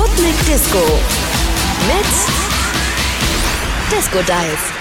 Sputnik Disco. Mit Disco Dice.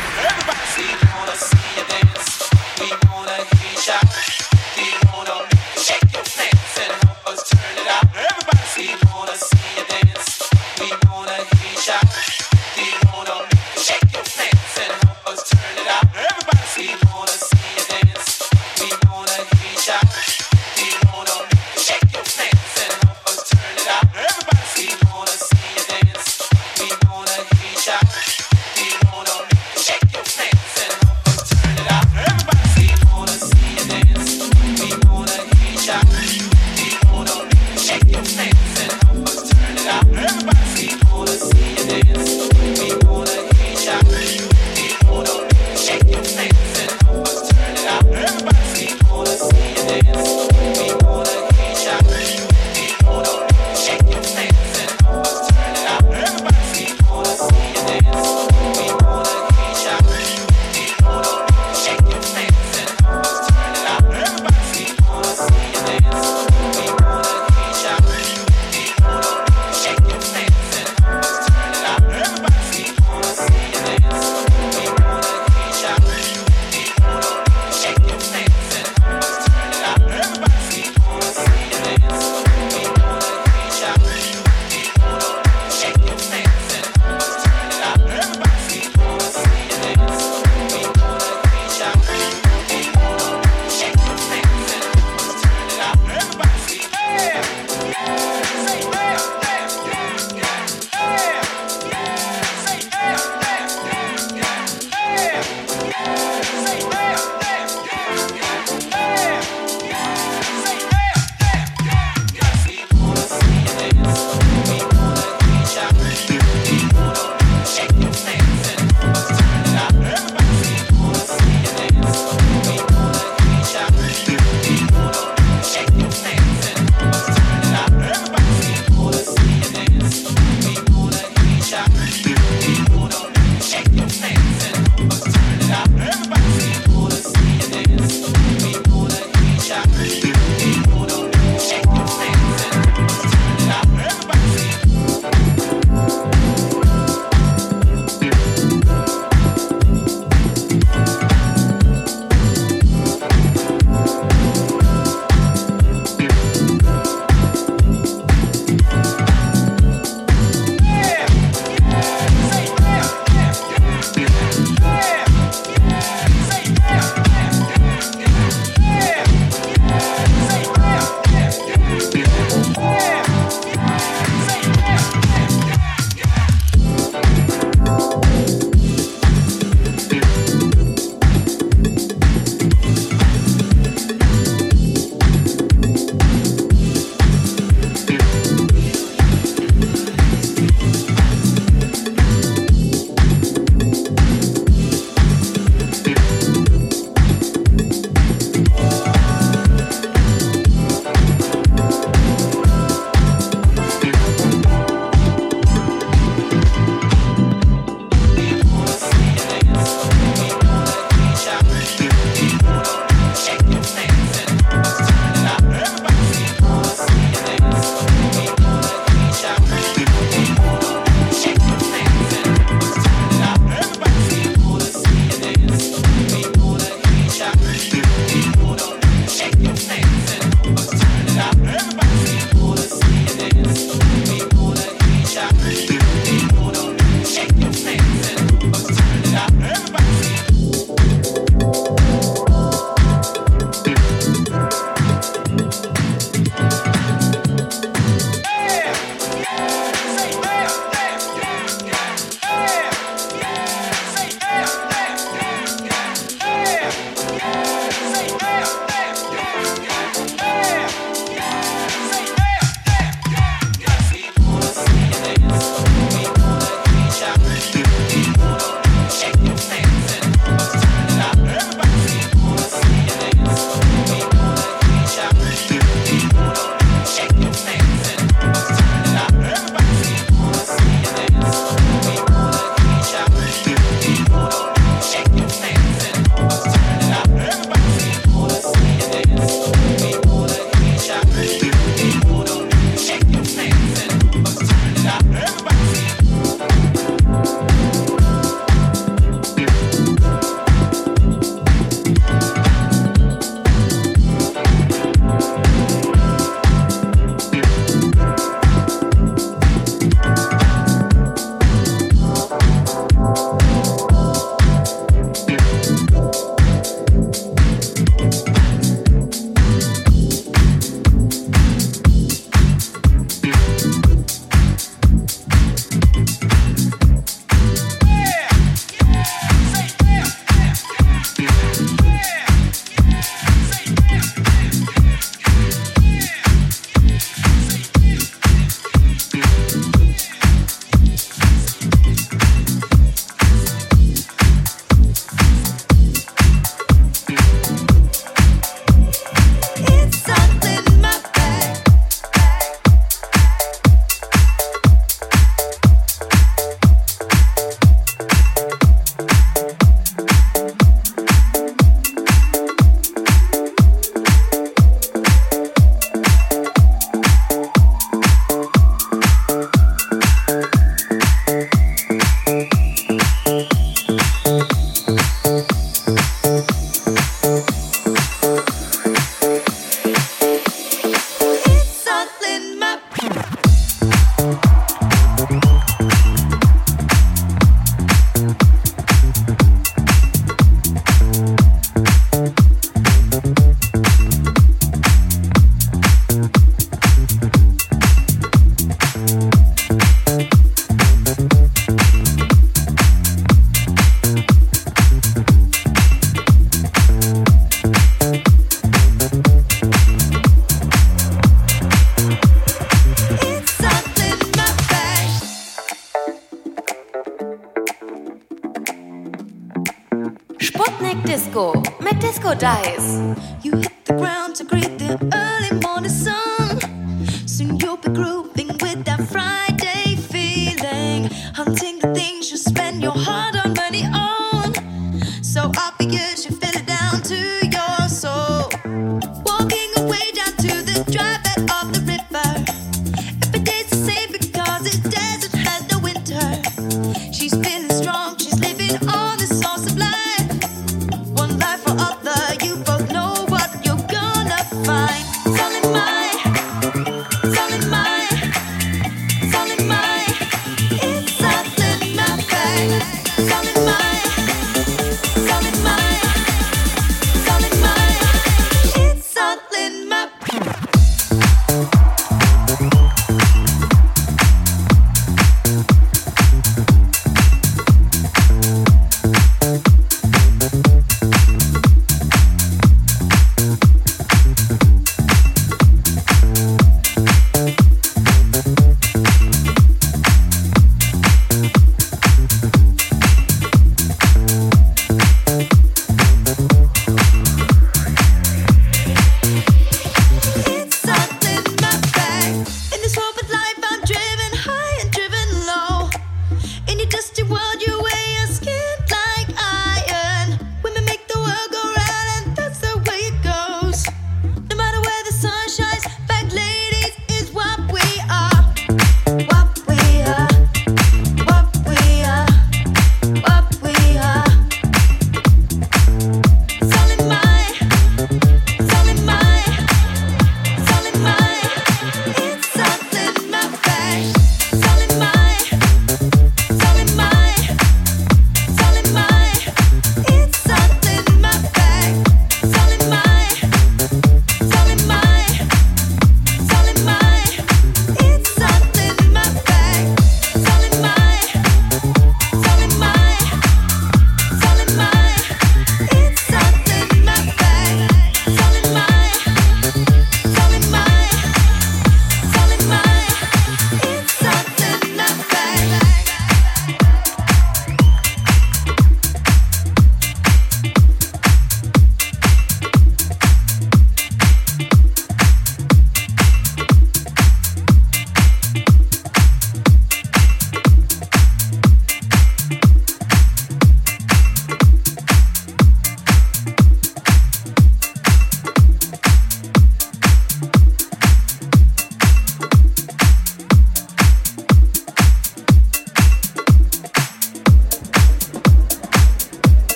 Walking away down to the dry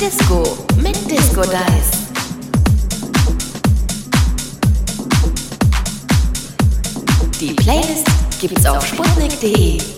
Disco mit Disco Dice. Die Playlist gibt's auf sputnik.de.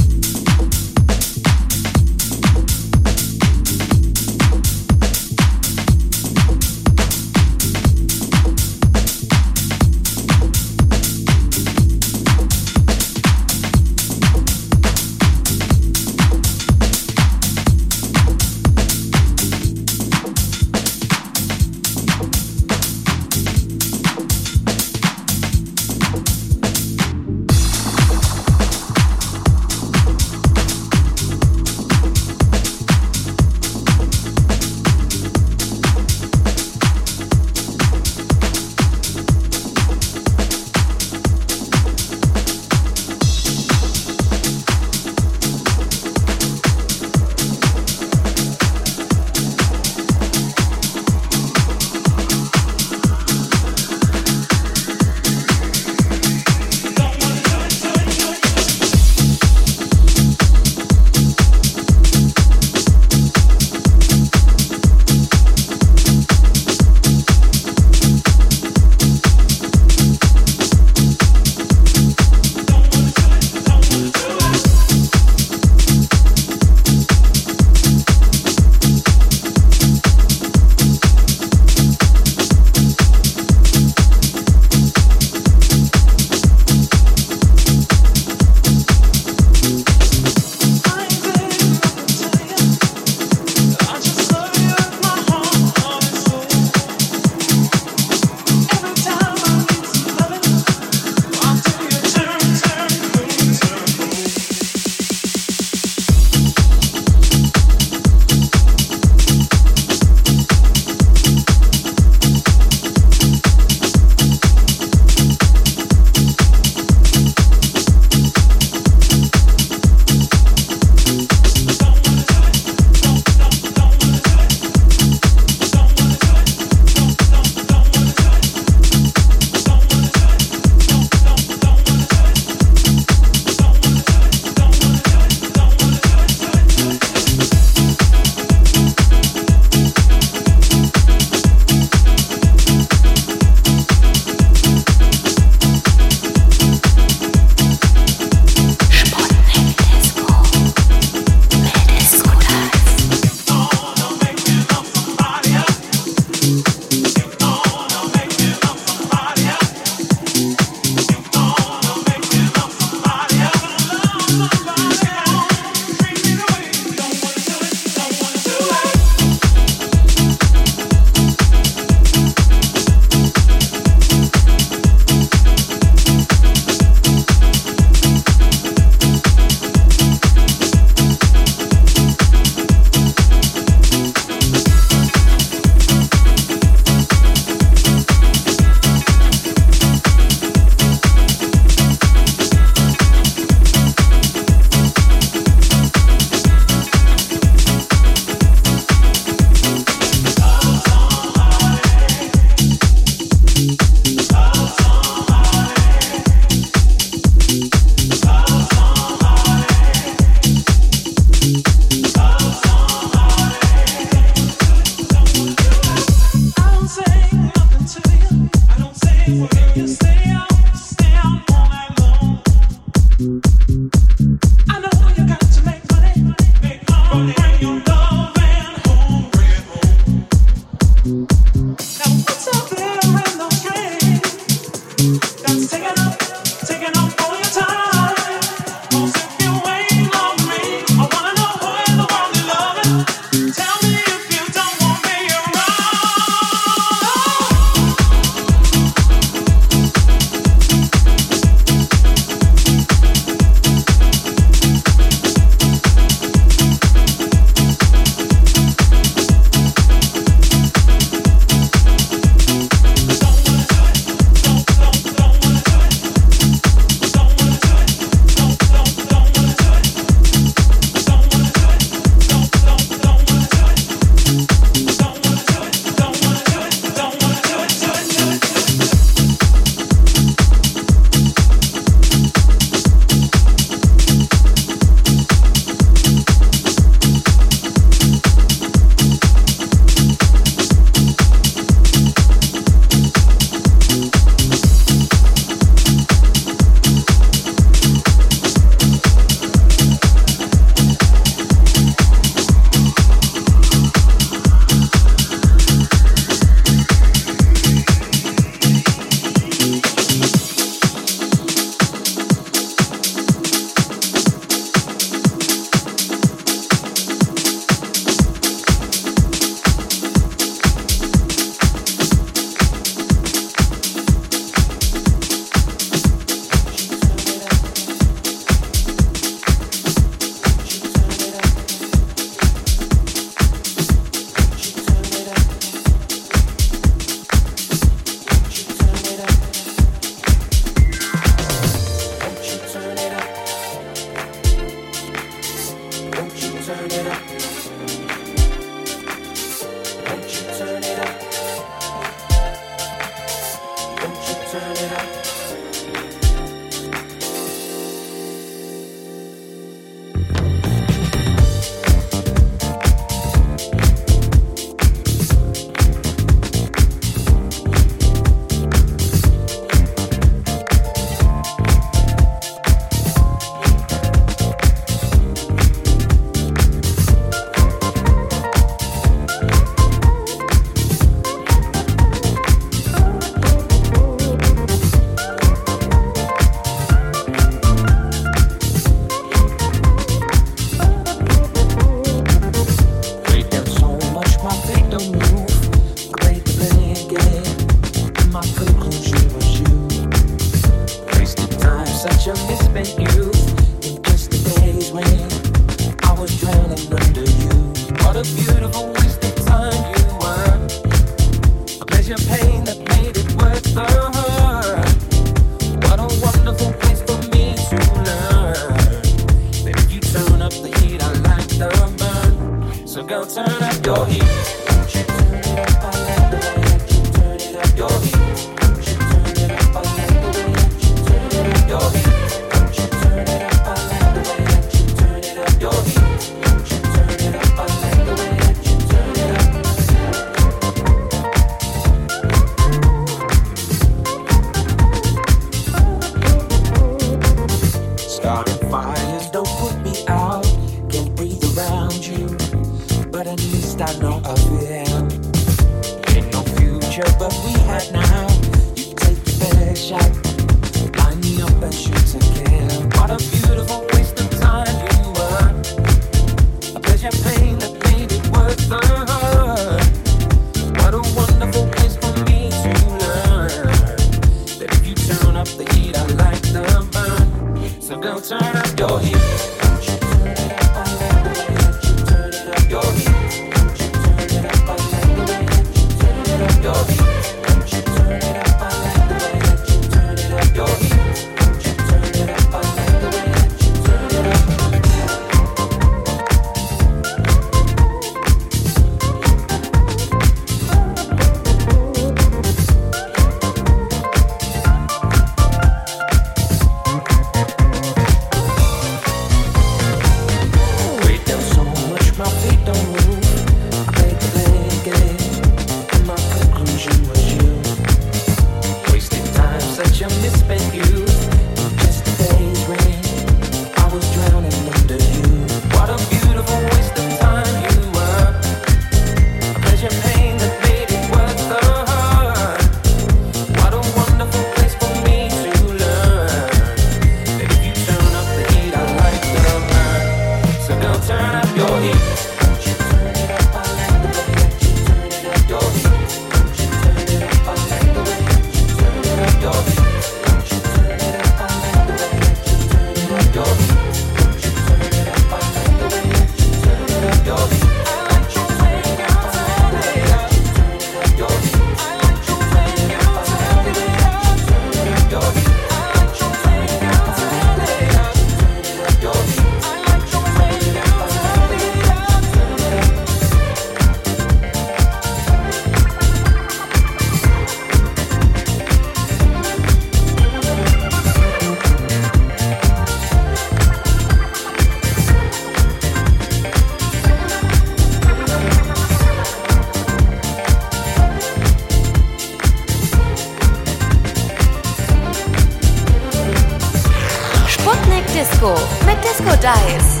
Disco mit Disco Dice.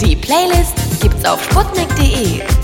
Die Playlist gibt's auf sputnik.de.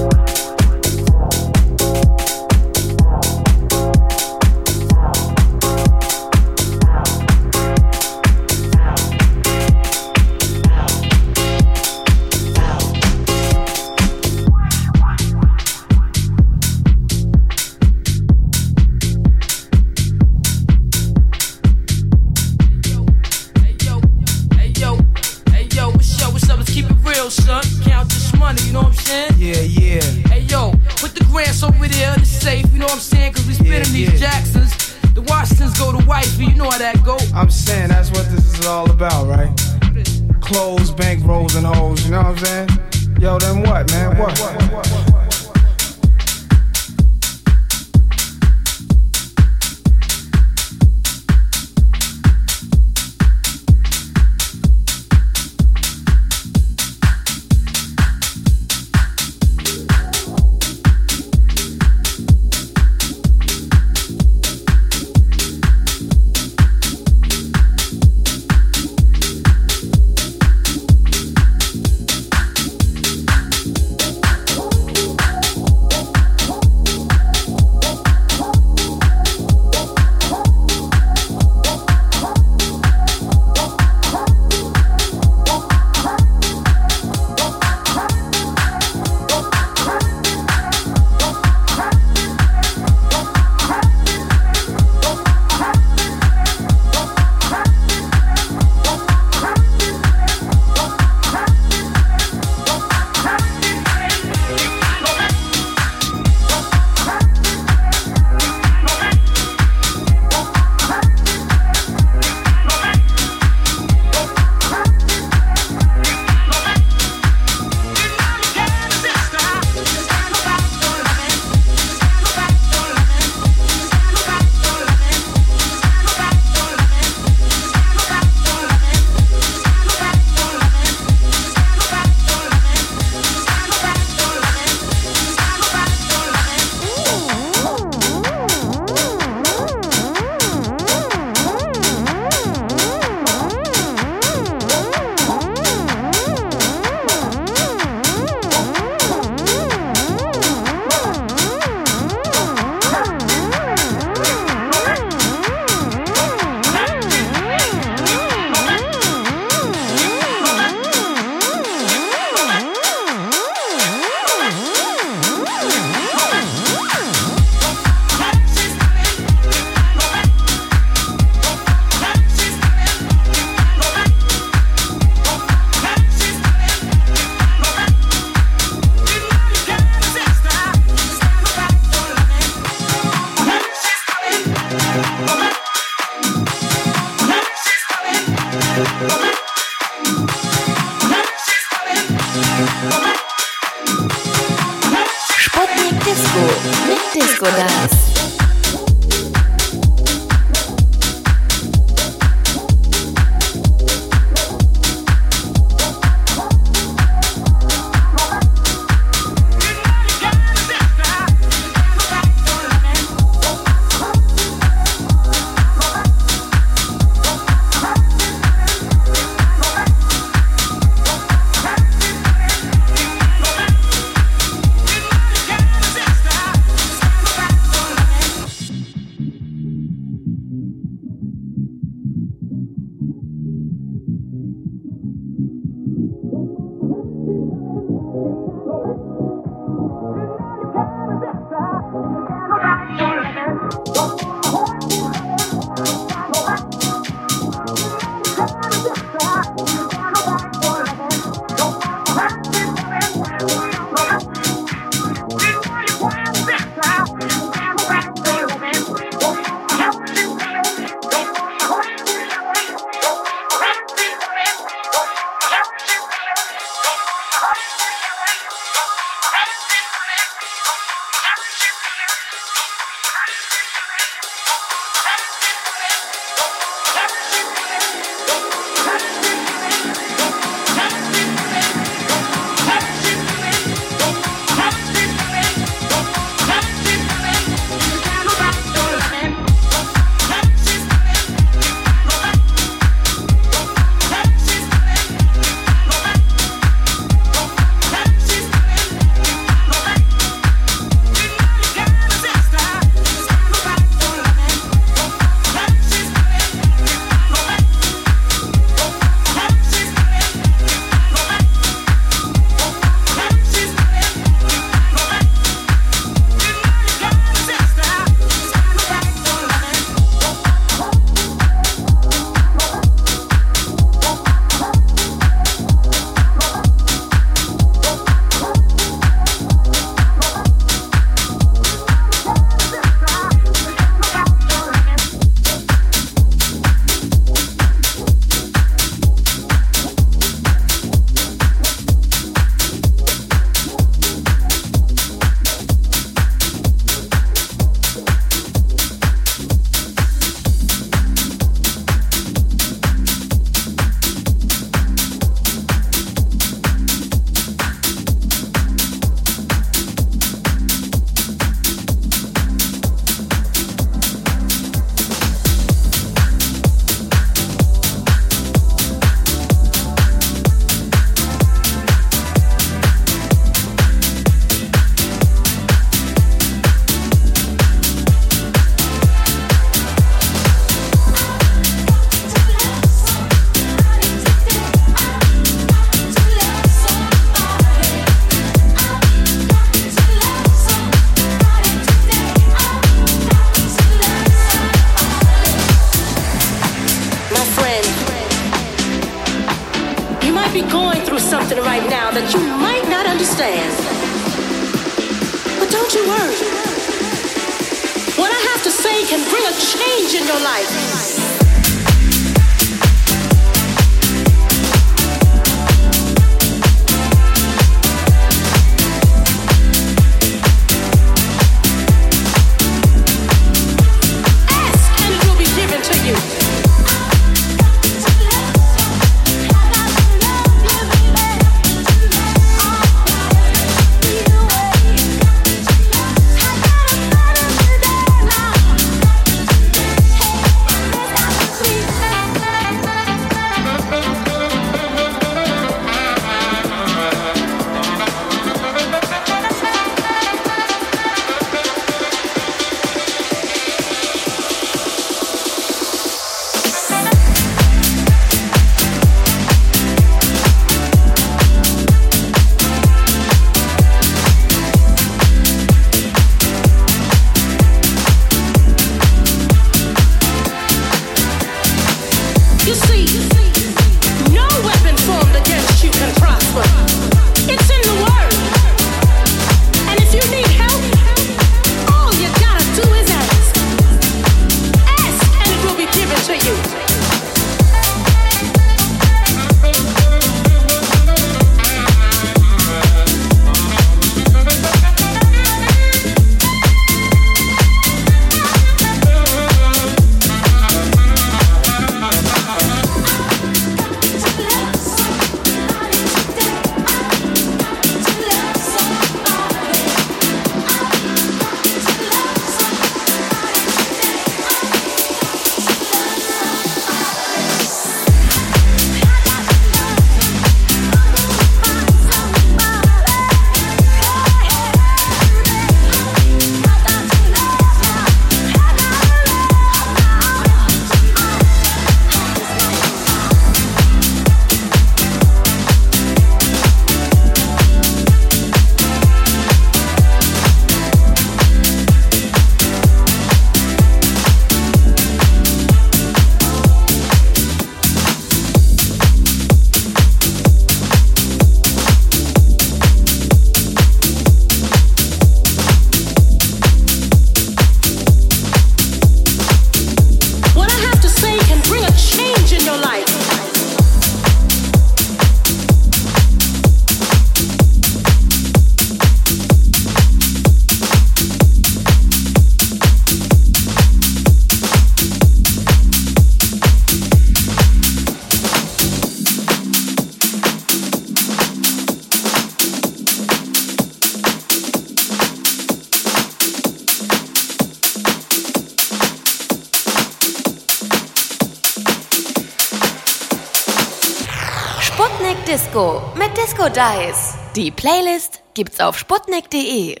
Die Playlist gibt's auf sputnik.de.